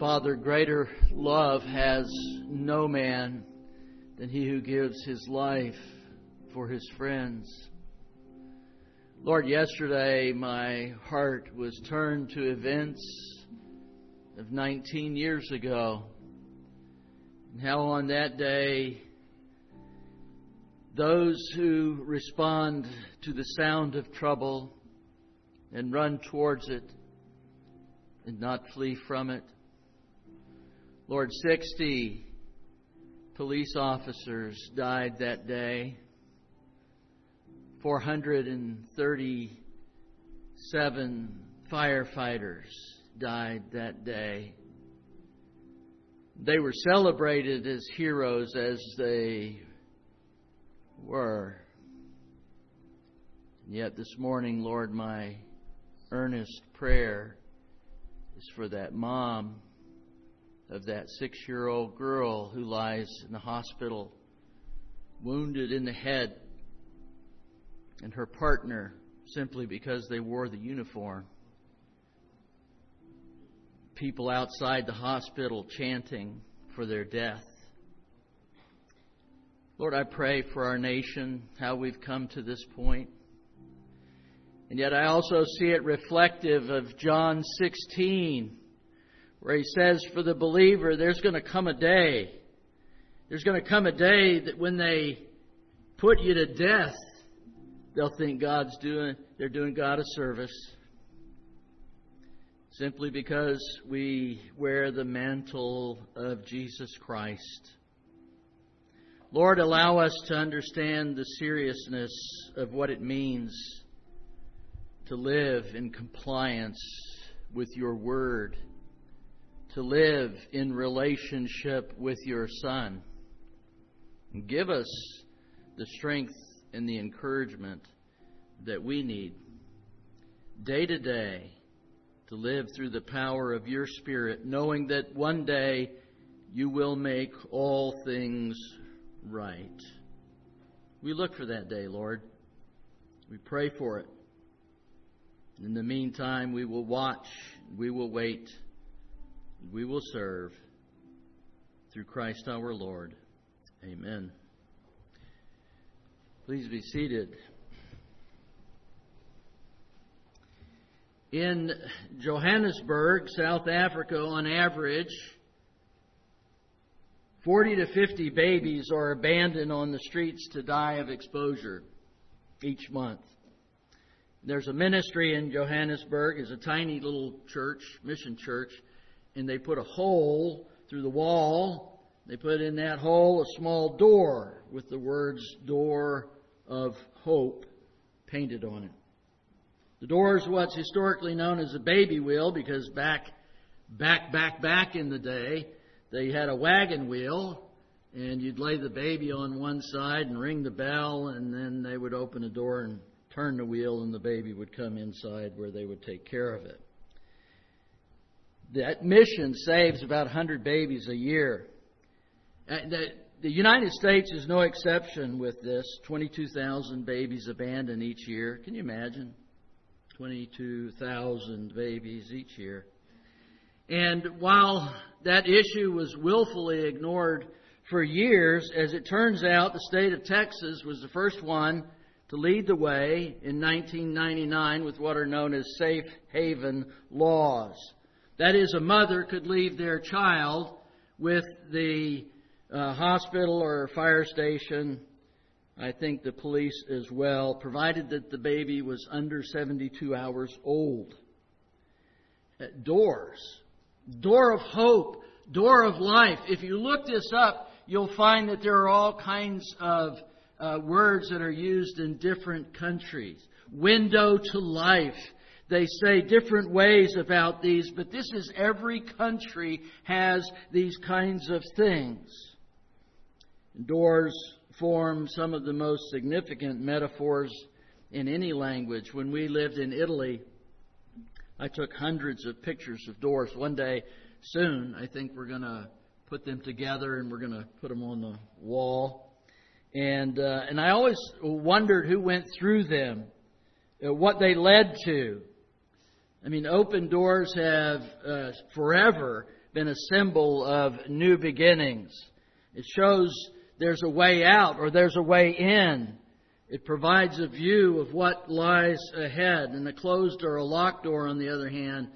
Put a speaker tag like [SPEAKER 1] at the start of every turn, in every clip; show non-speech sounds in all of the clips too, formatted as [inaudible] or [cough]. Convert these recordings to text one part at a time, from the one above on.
[SPEAKER 1] Father, greater love has no man than he who gives his life for his friends. Lord, yesterday my heart was turned to events of 19 years ago. And how on that day, those who respond to the sound of trouble and run towards it and not flee from it. Lord, 60 police officers died that day. 437 firefighters died that day. They were celebrated as heroes as they were. And yet this morning, Lord, my earnest prayer is for that mom of that six year old girl who lies in the hospital, wounded in the head, and her partner simply because they wore the uniform. People outside the hospital chanting for their death. Lord, I pray for our nation, how we've come to this point. And yet I also see it reflective of John 16, where he says, For the believer, there's going to come a day. There's going to come a day that when they put you to death, they'll think God's doing, they're doing God a service. Simply because we wear the mantle of Jesus Christ. Lord, allow us to understand the seriousness of what it means to live in compliance with your word, to live in relationship with your Son. Give us the strength and the encouragement that we need day to day to live through the power of your Spirit, knowing that one day you will make all things right. We look for that day, Lord. We pray for it. In the meantime, we will watch, we will wait, we will serve through Christ our Lord. Amen. Please be seated. In Johannesburg, South Africa, on average, 40 to 50 babies are abandoned on the streets to die of exposure each month. There's a ministry in Johannesburg, it's a tiny little church, mission church, and they put a hole through the wall. They put in that hole a small door with the words door of hope painted on it. The door is what's historically known as a baby wheel because back, back, back, back in the day, they had a wagon wheel and you'd lay the baby on one side and ring the bell and then they would open the door and turn the wheel and the baby would come inside where they would take care of it. That mission saves about 100 babies a year. Uh, the United States is no exception with this. 22,000 babies abandoned each year. Can you imagine? 22,000 babies each year. And while that issue was willfully ignored for years, as it turns out, the state of Texas was the first one to lead the way in 1999 with what are known as safe haven laws. That is, a mother could leave their child with the uh, hospital or fire station, I think the police as well, provided that the baby was under 72 hours old. Uh, doors. Door of hope. Door of life. If you look this up, you'll find that there are all kinds of uh, words that are used in different countries. Window to life. They say different ways about these, but this is every country has these kinds of things. Doors form some of the most significant metaphors in any language. When we lived in Italy, I took hundreds of pictures of doors. One day soon, I think we're going to put them together and we're going to put them on the wall. And, uh, and I always wondered who went through them, uh, what they led to. I mean, open doors have uh, forever been a symbol of new beginnings. It shows there's a way out or there's a way in. It provides a view of what lies ahead. And a closed or a locked door, on the other hand,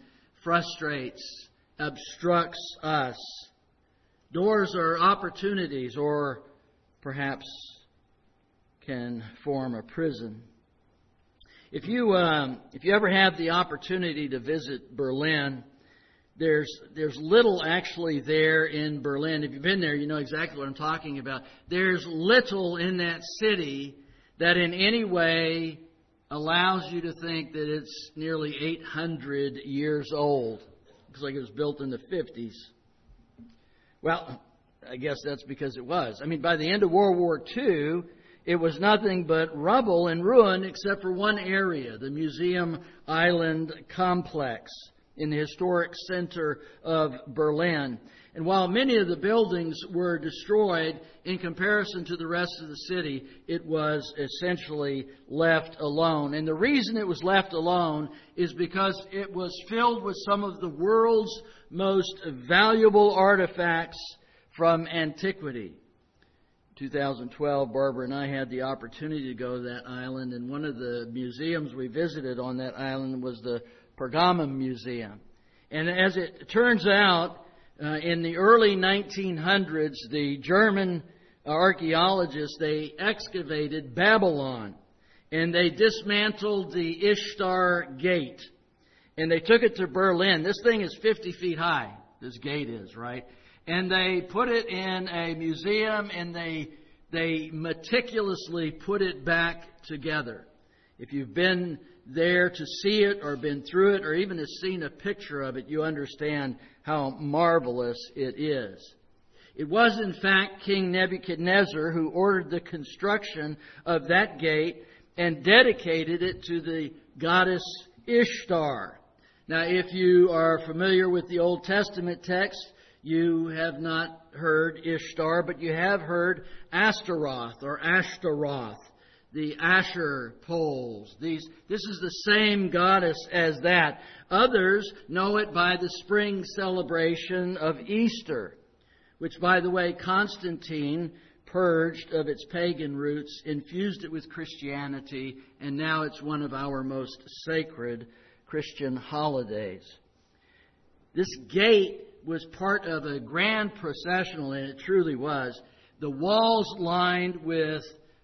[SPEAKER 1] frustrates, obstructs us. Doors are opportunities or perhaps can form a prison. If you, um, if you ever have the opportunity to visit Berlin, there's, there's little actually there in Berlin. If you've been there, you know exactly what I'm talking about. There's little in that city that in any way allows you to think that it's nearly 800 years old. Looks like it was built in the 50s. Well, I guess that's because it was. I mean, by the end of World War II, it was nothing but rubble and ruin except for one area, the Museum Island complex in the historic center of Berlin. And while many of the buildings were destroyed in comparison to the rest of the city, it was essentially left alone. And the reason it was left alone is because it was filled with some of the world's most valuable artifacts from antiquity. 2012, Barbara and I had the opportunity to go to that island, and one of the museums we visited on that island was the Pergamon Museum. And as it turns out, uh, in the early 1900s, the German archaeologists they excavated Babylon, and they dismantled the Ishtar Gate, and they took it to Berlin. This thing is 50 feet high. This gate is right, and they put it in a museum, and they they meticulously put it back together. If you've been there to see it or been through it or even have seen a picture of it, you understand how marvelous it is. It was, in fact, King Nebuchadnezzar who ordered the construction of that gate and dedicated it to the goddess Ishtar. Now, if you are familiar with the Old Testament text, you have not heard Ishtar, but you have heard Astaroth or Ashtaroth the Asher poles. These, this is the same goddess as that. Others know it by the spring celebration of Easter, which, by the way, Constantine purged of its pagan roots, infused it with Christianity, and now it's one of our most sacred Christian holidays. This gate was part of a grand processional, and it truly was. The walls lined with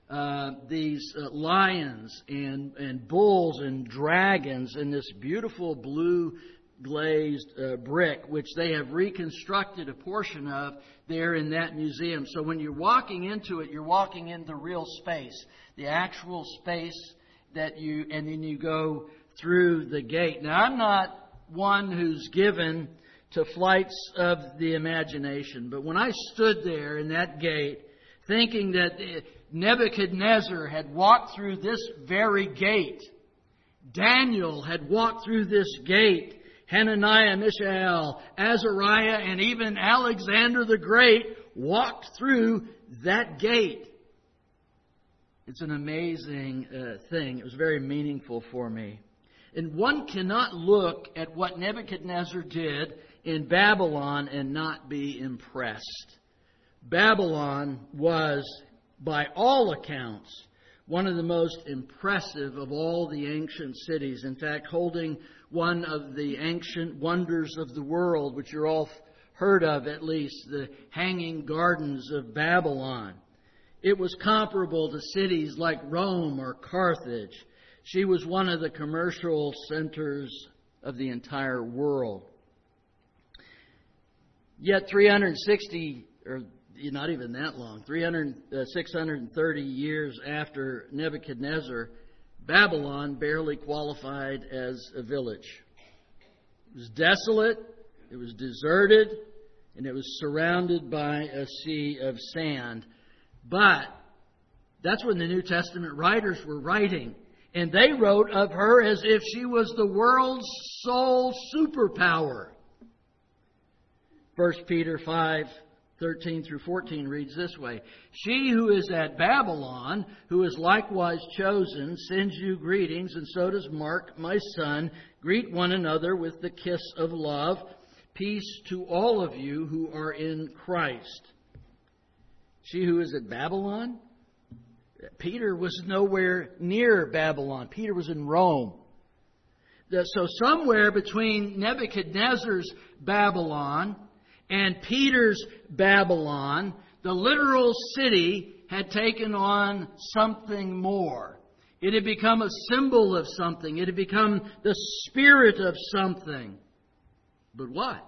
[SPEAKER 1] uh, these uh, lions and, and bulls and dragons in this beautiful blue glazed uh, brick, which they have reconstructed a portion of there in that museum. So when you're walking into it, you're walking in the real space, the actual space that you, and then you go through the gate. Now, I'm not one who's given to flights of the imagination, but when I stood there in that gate, thinking that Nebuchadnezzar had walked through this very gate. Daniel had walked through this gate. Hananiah, Mishael, Azariah, and even Alexander the Great walked through that gate. It's an amazing uh, thing. It was very meaningful for me. And one cannot look at what Nebuchadnezzar did in Babylon and not be impressed. Babylon was by all accounts, one of the most impressive of all the ancient cities. In fact, holding one of the ancient wonders of the world, which you're all heard of at least, the Hanging Gardens of Babylon. It was comparable to cities like Rome or Carthage. She was one of the commercial centers of the entire world. Yet 360 or not even that long, 300, uh, 630 years after Nebuchadnezzar, Babylon barely qualified as a village. It was desolate, it was deserted, and it was surrounded by a sea of sand. But that's when the New Testament writers were writing. And they wrote of her as if she was the world's sole superpower. 1 Peter 5 13 through 14 reads this way She who is at Babylon, who is likewise chosen, sends you greetings, and so does Mark, my son. Greet one another with the kiss of love. Peace to all of you who are in Christ. She who is at Babylon? Peter was nowhere near Babylon. Peter was in Rome. So, somewhere between Nebuchadnezzar's Babylon and Peter's Babylon, the literal city had taken on something more. It had become a symbol of something. It had become the spirit of something. But what?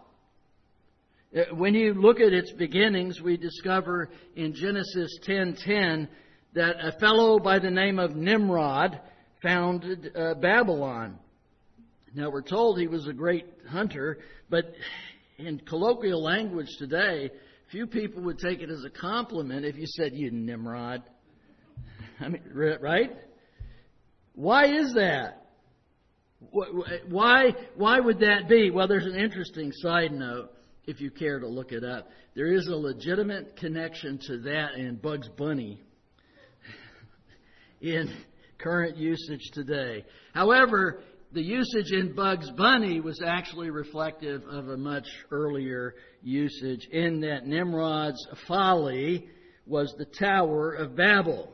[SPEAKER 1] Uh, when you look at its beginnings, we discover in Genesis 10:10 that a fellow by the name of Nimrod founded uh, Babylon. Now we're told he was a great hunter, but in colloquial language today, few people would take it as a compliment if you said you Nimrod. [laughs] I mean, right? Why is that? Why, why would that be? Well, there's an interesting side note, if you care to look it up. There is a legitimate connection to that and Bugs Bunny [laughs] in current usage today. However, the usage in Bugs Bunny was actually reflective of a much earlier usage in that Nimrod's folly was the Tower of Babel.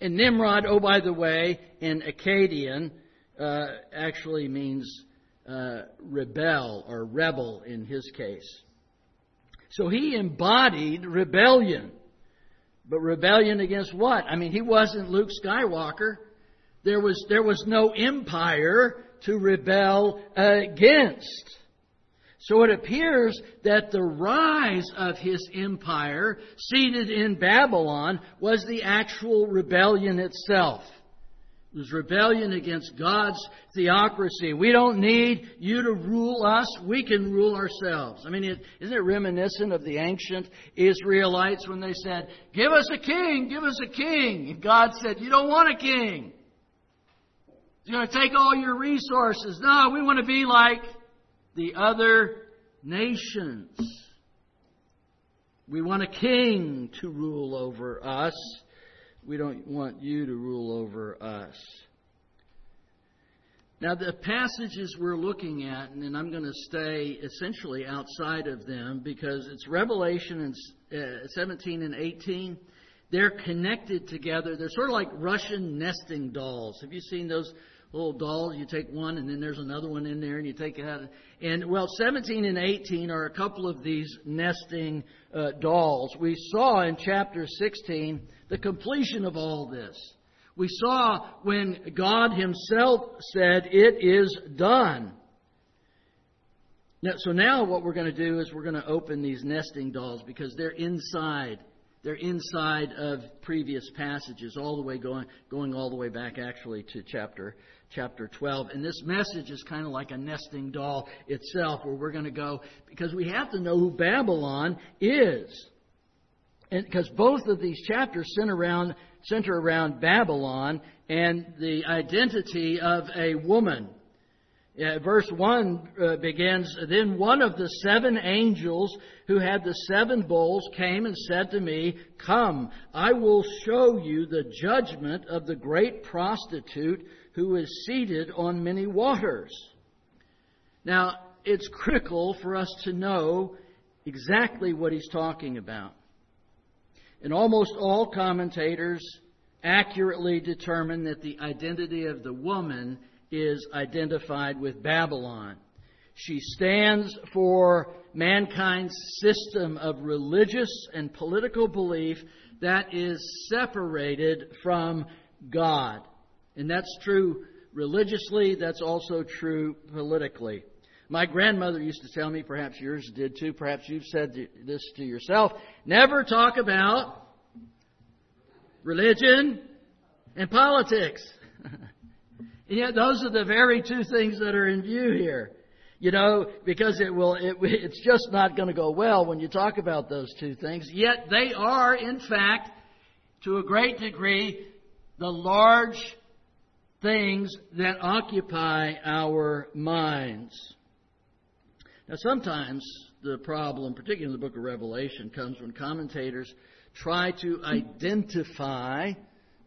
[SPEAKER 1] And Nimrod, oh, by the way, in Akkadian, uh, actually means uh, rebel or rebel in his case. So he embodied rebellion. But rebellion against what? I mean, he wasn't Luke Skywalker. There was, there was no empire to rebel against. So it appears that the rise of his empire, seated in Babylon, was the actual rebellion itself. It was rebellion against God's theocracy. We don't need you to rule us. We can rule ourselves. I mean, is isn't it reminiscent of the ancient Israelites when they said, Give us a king, give us a king. And God said, You don't want a king. He's going to take all your resources. No, we want to be like the other nations. We want a king to rule over us. We don't want you to rule over us. Now, the passages we're looking at, and I'm going to stay essentially outside of them because it's Revelation uh, 17 and 18. They're connected together. They're sort of like Russian nesting dolls. Have you seen those little dolls. You take one, and then there's another one in there, and you take it out. And well, 17 and 18 are a couple of these nesting uh, dolls. We saw in chapter 16 the completion of all this. We saw when God Himself said, It is done. Now, so now what we're going to do is we're going to open these nesting dolls because they're inside they're inside of previous passages, all the way going, going all the way back actually to chapter, chapter 12. And this message is kind of like a nesting doll itself where we're going to go because we have to know who Babylon is. And because both of these chapters center around, center around Babylon and the identity of a woman. Yeah, verse 1 uh, begins Then one of the seven angels who had the seven bowls came and said to me, Come, I will show you the judgment of the great prostitute who is seated on many waters. Now, it's critical for us to know exactly what he's talking about. And almost all commentators accurately determine that the identity of the woman is identified with Babylon. She stands for mankind's system of religious and political belief that is separated from God. And that's true religiously, that's also true politically. My grandmother used to tell me, perhaps yours did too, perhaps you've said this to yourself, never talk about religion and politics. [laughs] And yet, those are the very two things that are in view here. You know, because it will, it, it's just not going to go well when you talk about those two things. Yet they are, in fact, to a great degree, the large things that occupy our minds. Now, sometimes the problem, particularly in the book of Revelation, comes when commentators try to identify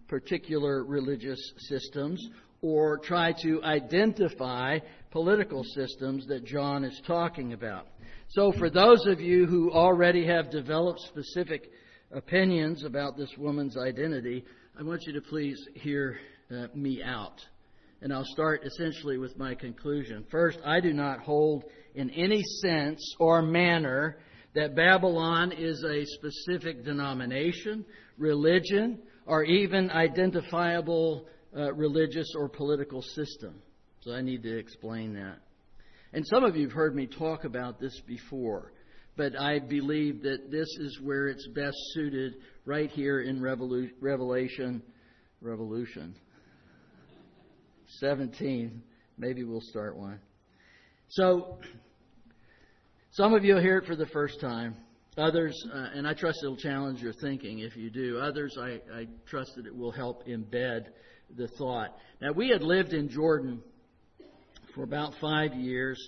[SPEAKER 1] particular religious systems or try to identify political systems that John is talking about. So, for those of you who already have developed specific opinions about this woman's identity, I want you to please hear uh, me out. And I'll start essentially with my conclusion. First, I do not hold in any sense or manner that Babylon is a specific denomination, religion, or even identifiable uh, religious or political system. So I need to explain that. And some of you have heard me talk about this before, but I believe that this is where it's best suited right here in Revolu- Revelation. Revolution. 17. Maybe we'll start one. So, some of you will hear it for the first time. Others, uh, and I trust it'll challenge your thinking if you do. Others, I, I trust that it will help embed the thought. Now, we had lived in Jordan for about five years,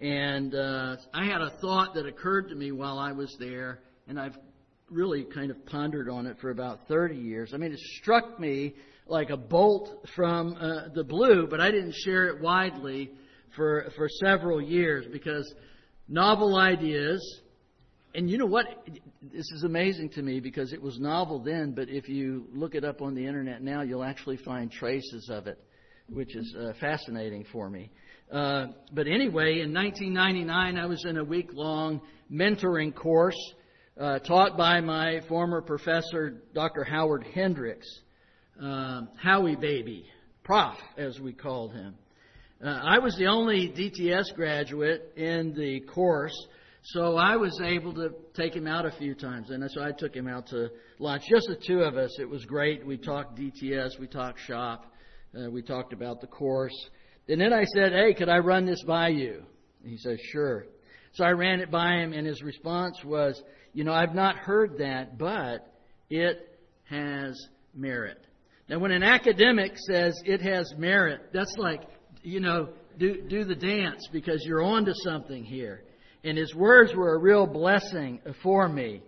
[SPEAKER 1] and uh, I had a thought that occurred to me while I was there, and I've really kind of pondered on it for about 30 years. I mean, it struck me like a bolt from uh, the blue, but I didn't share it widely for for several years because novel ideas. And you know what? This is amazing to me because it was novel then, but if you look it up on the internet now, you'll actually find traces of it, which is uh, fascinating for me. Uh, but anyway, in 1999, I was in a week long mentoring course uh, taught by my former professor, Dr. Howard Hendricks, uh, Howie Baby, Prof, as we called him. Uh, I was the only DTS graduate in the course, so I was able to take him out a few times. And so I took him out to lunch, just the two of us. It was great. We talked DTS, we talked shop, uh, we talked about the course. And then I said, Hey, could I run this by you? And he said, Sure. So I ran it by him, and his response was, You know, I've not heard that, but it has merit. Now, when an academic says it has merit, that's like, you know, do, do the dance because you're on to something here. And his words were a real blessing for me.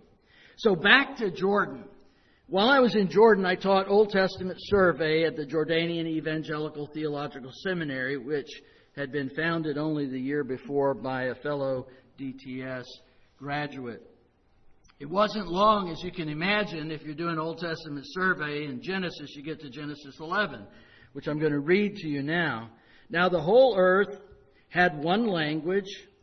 [SPEAKER 1] So back to Jordan. While I was in Jordan, I taught Old Testament survey at the Jordanian Evangelical Theological Seminary, which had been founded only the year before by a fellow DTS graduate. It wasn't long, as you can imagine, if you're doing Old Testament survey in Genesis, you get to Genesis 11, which I'm going to read to you now. Now the whole earth had one language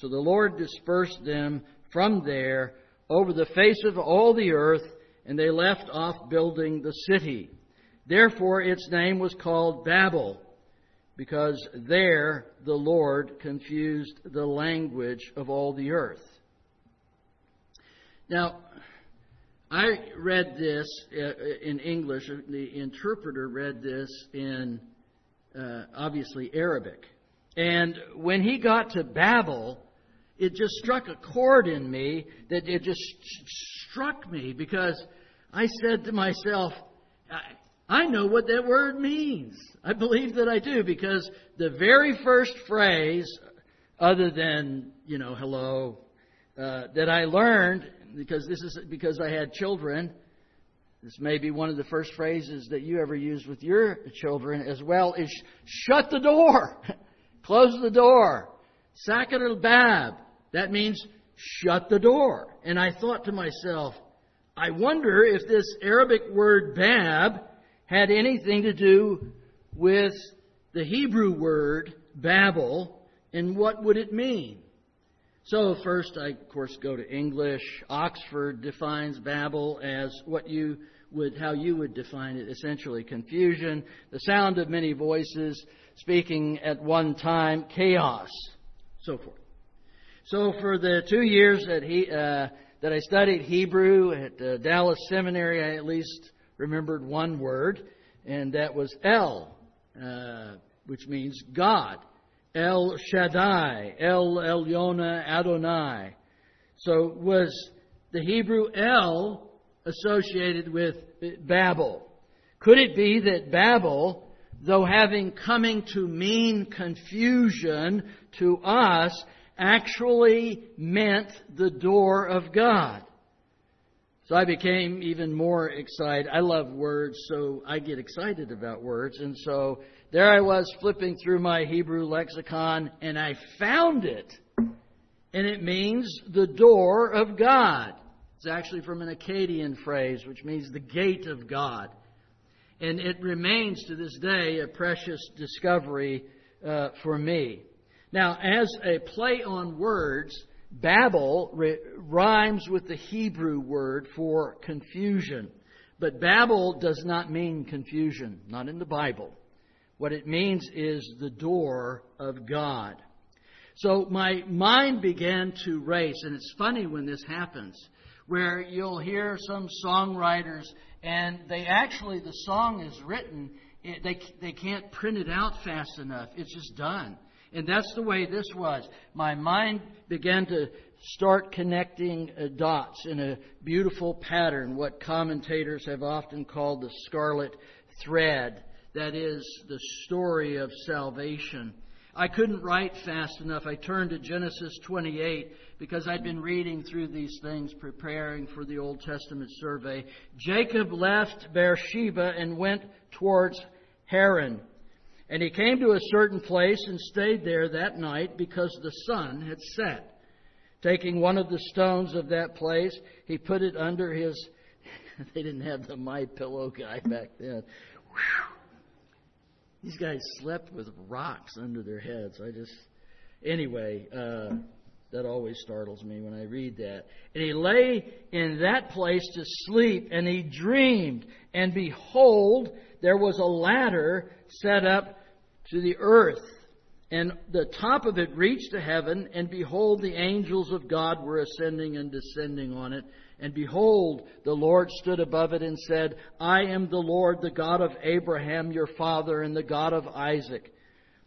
[SPEAKER 1] So the Lord dispersed them from there over the face of all the earth, and they left off building the city. Therefore its name was called Babel, because there the Lord confused the language of all the earth. Now, I read this uh, in English. The interpreter read this in uh, obviously Arabic. And when he got to Babel, it just struck a chord in me that it just struck me because I said to myself, I, know what that word means. I believe that I do because the very first phrase, other than, you know, hello, uh, that I learned because this is because I had children. This may be one of the first phrases that you ever use with your children as well is shut the door. [laughs] Close the door. Sakat al-bab. That means shut the door. And I thought to myself, I wonder if this Arabic word bab had anything to do with the Hebrew word Babel And what would it mean? So first I of course go to English. Oxford defines Babel as what you would how you would define it essentially confusion, the sound of many voices speaking at one time, chaos, so forth. So for the two years that he uh, that I studied Hebrew at uh, Dallas Seminary, I at least remembered one word, and that was El, uh, which means God. El Shaddai, El Elyon Adonai. So was the Hebrew El associated with Babel? Could it be that Babel, though having coming to mean confusion to us, actually meant the door of God? So I became even more excited. I love words, so I get excited about words. And so there I was flipping through my Hebrew lexicon, and I found it. And it means the door of God. It's actually from an Akkadian phrase, which means the gate of God. And it remains to this day a precious discovery uh, for me. Now, as a play on words, Babel rhymes with the Hebrew word for confusion. But Babel does not mean confusion, not in the Bible. What it means is the door of God. So my mind began to race, and it's funny when this happens, where you'll hear some songwriters, and they actually, the song is written, they, they can't print it out fast enough. It's just done. And that's the way this was. My mind began to start connecting uh, dots in a beautiful pattern, what commentators have often called the scarlet thread that is the story of salvation. I couldn't write fast enough. I turned to Genesis 28 because I'd been reading through these things, preparing for the Old Testament survey. Jacob left Beersheba and went towards Haran. And he came to a certain place and stayed there that night because the sun had set. Taking one of the stones of that place, he put it under his. [laughs] they didn't have the my pillow guy back then. Whew. These guys slept with rocks under their heads. I just, anyway, uh, that always startles me when I read that. And he lay in that place to sleep, and he dreamed, and behold, there was a ladder set up to the earth, and the top of it reached to heaven, and behold, the angels of God were ascending and descending on it. And behold, the Lord stood above it and said, I am the Lord, the God of Abraham your father, and the God of Isaac.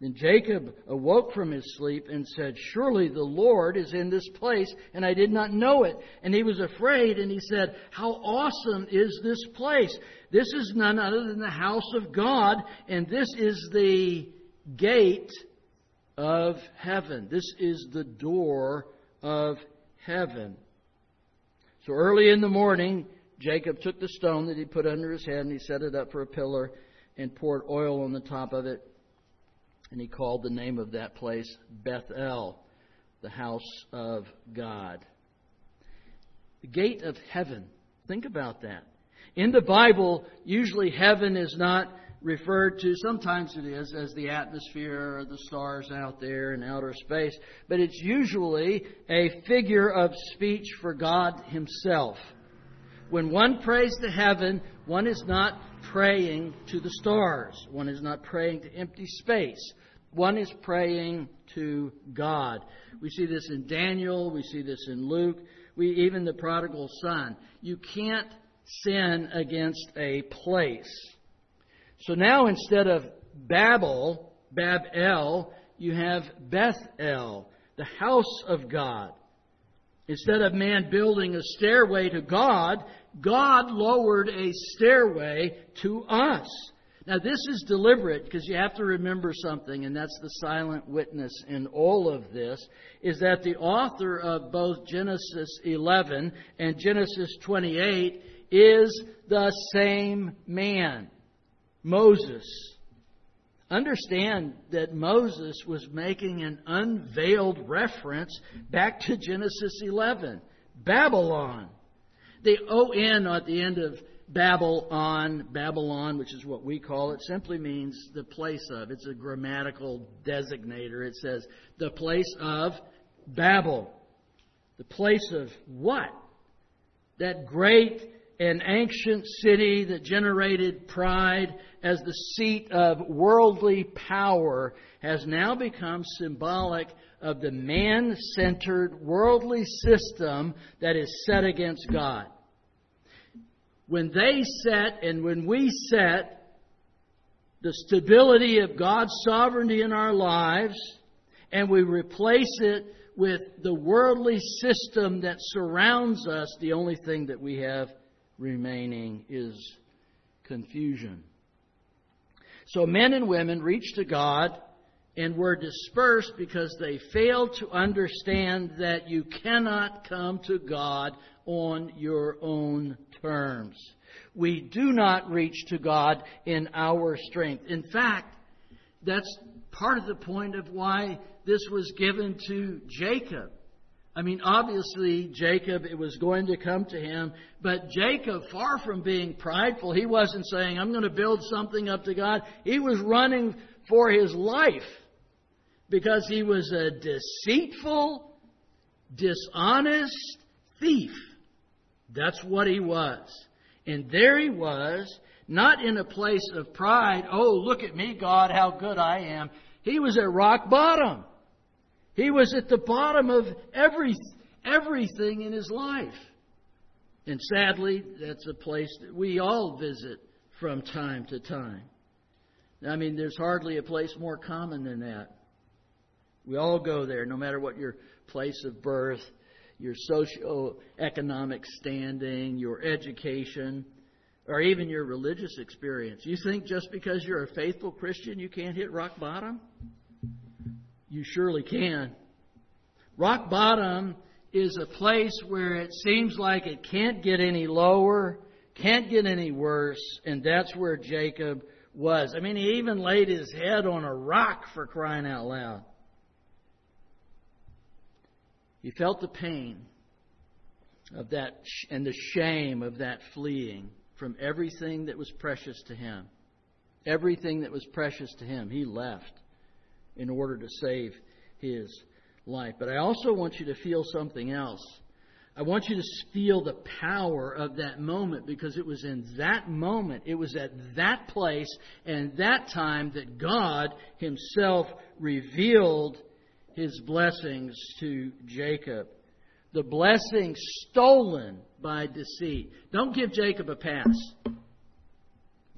[SPEAKER 1] Then Jacob awoke from his sleep and said, Surely the Lord is in this place, and I did not know it. And he was afraid, and he said, How awesome is this place! This is none other than the house of God, and this is the gate of heaven. This is the door of heaven. So early in the morning, Jacob took the stone that he put under his head, and he set it up for a pillar and poured oil on the top of it and he called the name of that place Bethel, the house of God. The gate of heaven. Think about that. In the Bible, usually heaven is not referred to, sometimes it is, as the atmosphere or the stars out there in outer space, but it's usually a figure of speech for God Himself. When one prays to heaven, one is not praying to the stars. One is not praying to empty space. One is praying to God. We see this in Daniel, we see this in Luke, we even the prodigal son. You can't sin against a place. So now instead of Babel, Babel, you have Bethel, the house of God. Instead of man building a stairway to God, God lowered a stairway to us. Now, this is deliberate because you have to remember something, and that's the silent witness in all of this, is that the author of both Genesis 11 and Genesis 28 is the same man, Moses. Understand that Moses was making an unveiled reference back to Genesis 11, Babylon. The ON at the end of Babylon, Babylon, which is what we call it, simply means the place of. It's a grammatical designator. It says the place of Babel. The place of what? That great and ancient city that generated pride as the seat of worldly power has now become symbolic of the man centered worldly system that is set against God. When they set and when we set the stability of God's sovereignty in our lives and we replace it with the worldly system that surrounds us, the only thing that we have remaining is confusion. So men and women reached to God and were dispersed because they failed to understand that you cannot come to God on your own terms. We do not reach to God in our strength. In fact, that's part of the point of why this was given to Jacob. I mean, obviously, Jacob, it was going to come to him, but Jacob, far from being prideful, he wasn't saying, I'm going to build something up to God. He was running for his life because he was a deceitful, dishonest thief. That's what he was. And there he was, not in a place of pride, oh, look at me, God, how good I am. He was at rock bottom. He was at the bottom of every, everything in his life. And sadly, that's a place that we all visit from time to time. I mean, there's hardly a place more common than that. We all go there, no matter what your place of birth your socio-economic standing, your education, or even your religious experience. You think just because you're a faithful Christian you can't hit rock bottom? You surely can. Rock bottom is a place where it seems like it can't get any lower, can't get any worse, and that's where Jacob was. I mean, he even laid his head on a rock for crying out loud. He felt the pain of that and the shame of that fleeing from everything that was precious to him. Everything that was precious to him, he left in order to save his life. But I also want you to feel something else. I want you to feel the power of that moment because it was in that moment, it was at that place and that time that God Himself revealed his blessings to Jacob. The blessing stolen by deceit. Don't give Jacob a pass.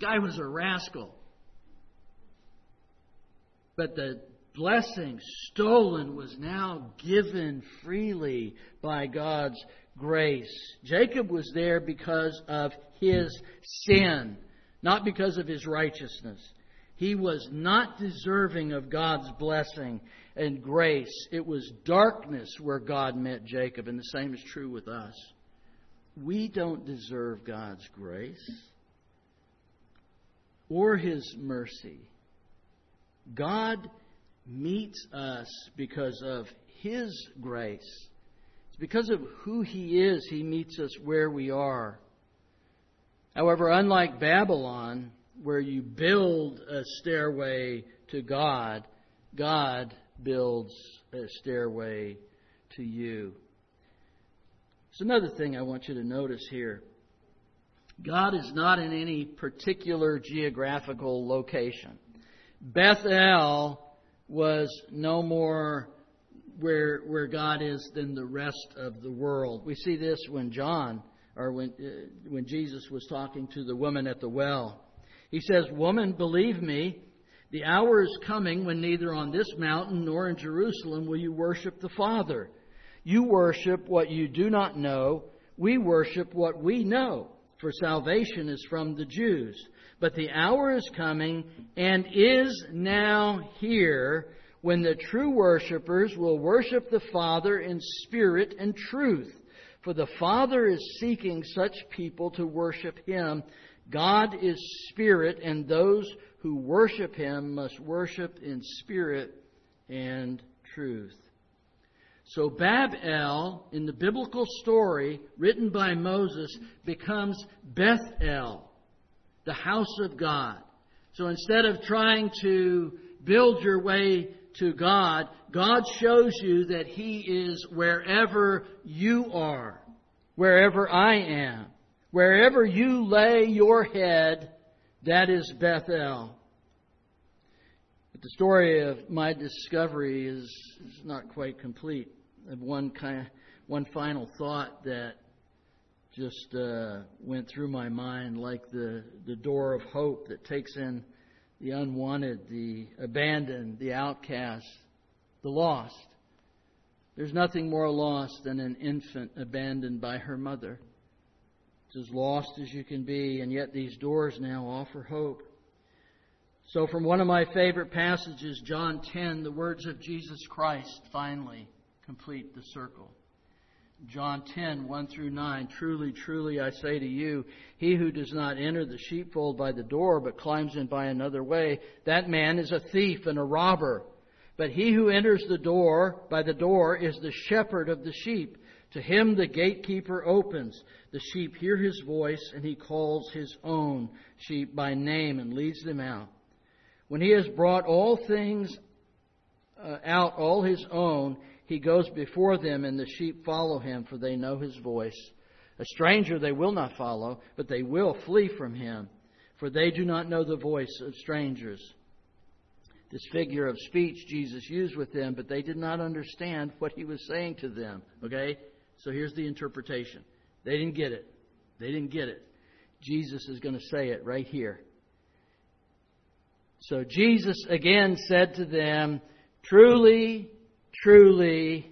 [SPEAKER 1] Guy was a rascal. But the blessing stolen was now given freely by God's grace. Jacob was there because of his sin, not because of his righteousness. He was not deserving of God's blessing and grace. It was darkness where God met Jacob, and the same is true with us. We don't deserve God's grace or His mercy. God meets us because of His grace. It's because of who He is, He meets us where we are. However, unlike Babylon, where you build a stairway to God, God builds a stairway to you. There's another thing I want you to notice here. God is not in any particular geographical location. Bethel was no more where where God is than the rest of the world. We see this when John or when uh, when Jesus was talking to the woman at the well. He says, "Woman, believe me, the hour is coming when neither on this mountain nor in Jerusalem will you worship the Father. You worship what you do not know. We worship what we know, for salvation is from the Jews. But the hour is coming and is now here when the true worshippers will worship the Father in spirit and truth. For the Father is seeking such people to worship Him. God is spirit, and those who worship Him must worship in spirit and truth. So Babel, in the biblical story written by Moses, becomes Bethel, the house of God. So instead of trying to build your way to God, God shows you that He is wherever you are, wherever I am. Wherever you lay your head, that is Bethel. But the story of my discovery is, is not quite complete. Have one kind of, one final thought that just uh, went through my mind, like the the door of hope that takes in the unwanted, the abandoned, the outcast, the lost. There's nothing more lost than an infant abandoned by her mother. It's as lost as you can be, and yet these doors now offer hope. So, from one of my favorite passages, John 10, the words of Jesus Christ finally complete the circle. John 10, 1 through 9. Truly, truly, I say to you, he who does not enter the sheepfold by the door, but climbs in by another way, that man is a thief and a robber. But he who enters the door by the door is the shepherd of the sheep. To him the gatekeeper opens. The sheep hear his voice, and he calls his own sheep by name and leads them out. When he has brought all things uh, out, all his own, he goes before them, and the sheep follow him, for they know his voice. A stranger they will not follow, but they will flee from him, for they do not know the voice of strangers. This figure of speech Jesus used with them, but they did not understand what he was saying to them. Okay? So here's the interpretation. They didn't get it. They didn't get it. Jesus is going to say it right here. So Jesus again said to them, Truly, truly,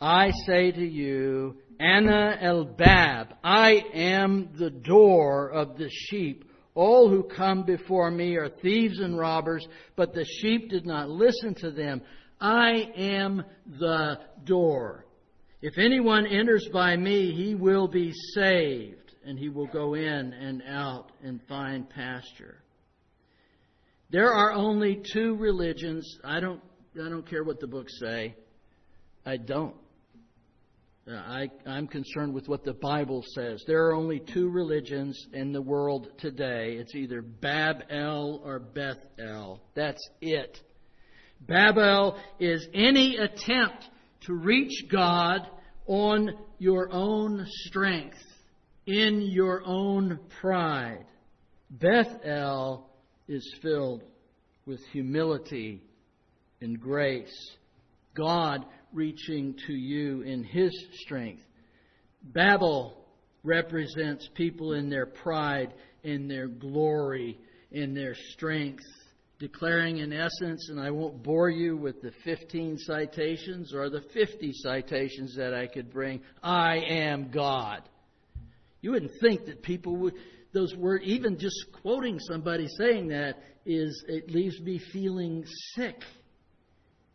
[SPEAKER 1] I say to you, Anna el Bab, I am the door of the sheep. All who come before me are thieves and robbers, but the sheep did not listen to them. I am the door. If anyone enters by me, he will be saved, and he will go in and out and find pasture. There are only two religions. I don't, I don't care what the books say. I don't. Uh, I, I'm concerned with what the Bible says. There are only two religions in the world today. It's either Babel or Bethel. That's it. Babel is any attempt to reach God on your own strength, in your own pride. Bethel is filled with humility and grace. God reaching to you in His strength. Babel represents people in their pride, in their glory, in their strength, declaring in essence, and I won't bore you with the 15 citations or the 50 citations that I could bring, I am God. You wouldn't think that people would those words, even just quoting somebody saying that, is it leaves me feeling sick.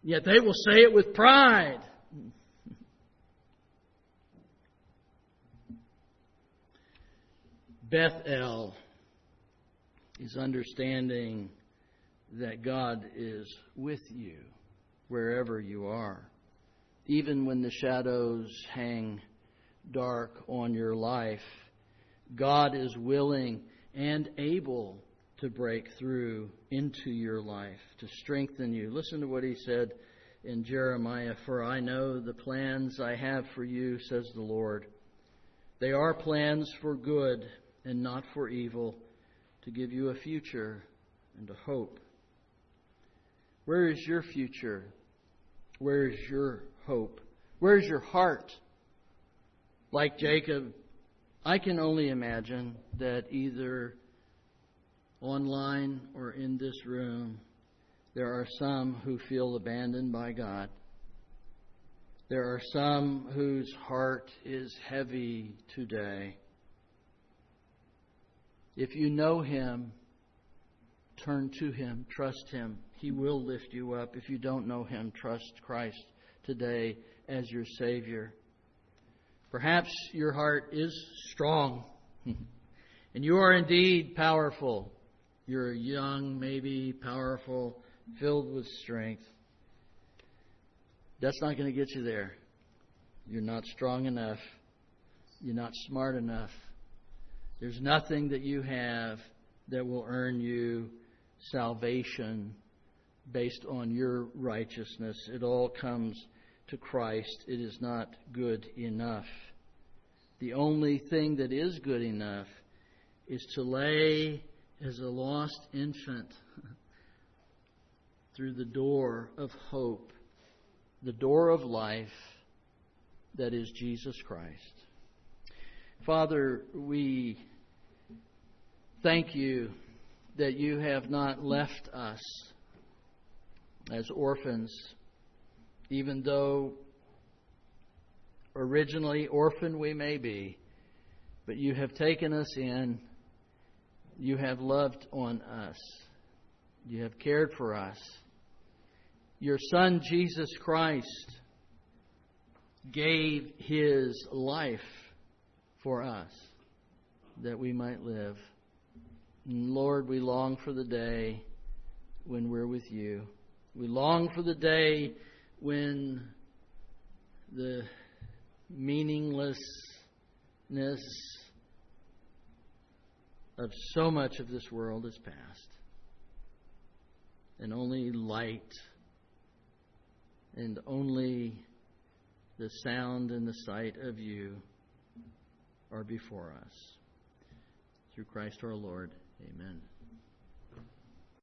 [SPEAKER 1] Yet they will say it with pride. [laughs] Bethel is understanding that God is with you wherever you are. Even when the shadows hang dark on your life, God is willing and able to break through into your life, to strengthen you. Listen to what he said in Jeremiah For I know the plans I have for you, says the Lord. They are plans for good and not for evil, to give you a future and a hope. Where is your future? Where is your hope? Where is your heart? Like Jacob, I can only imagine that either online or in this room, there are some who feel abandoned by God. There are some whose heart is heavy today. If you know Him, turn to Him, trust Him. He will lift you up. If you don't know Him, trust Christ today as your Savior. Perhaps your heart is strong, [laughs] and you are indeed powerful. You're young, maybe powerful, filled with strength. That's not going to get you there. You're not strong enough. You're not smart enough. There's nothing that you have that will earn you salvation based on your righteousness. It all comes to Christ. It is not good enough. The only thing that is good enough is to lay as a lost infant through the door of hope, the door of life that is Jesus Christ. Father, we thank you that you have not left us as orphans, even though originally orphan we may be, but you have taken us in. You have loved on us. You have cared for us. Your Son, Jesus Christ, gave his life for us that we might live. And Lord, we long for the day when we're with you. We long for the day when the meaninglessness of so much of this world is past. And only light and only the sound and the sight of you are before us. Through Christ our Lord. Amen.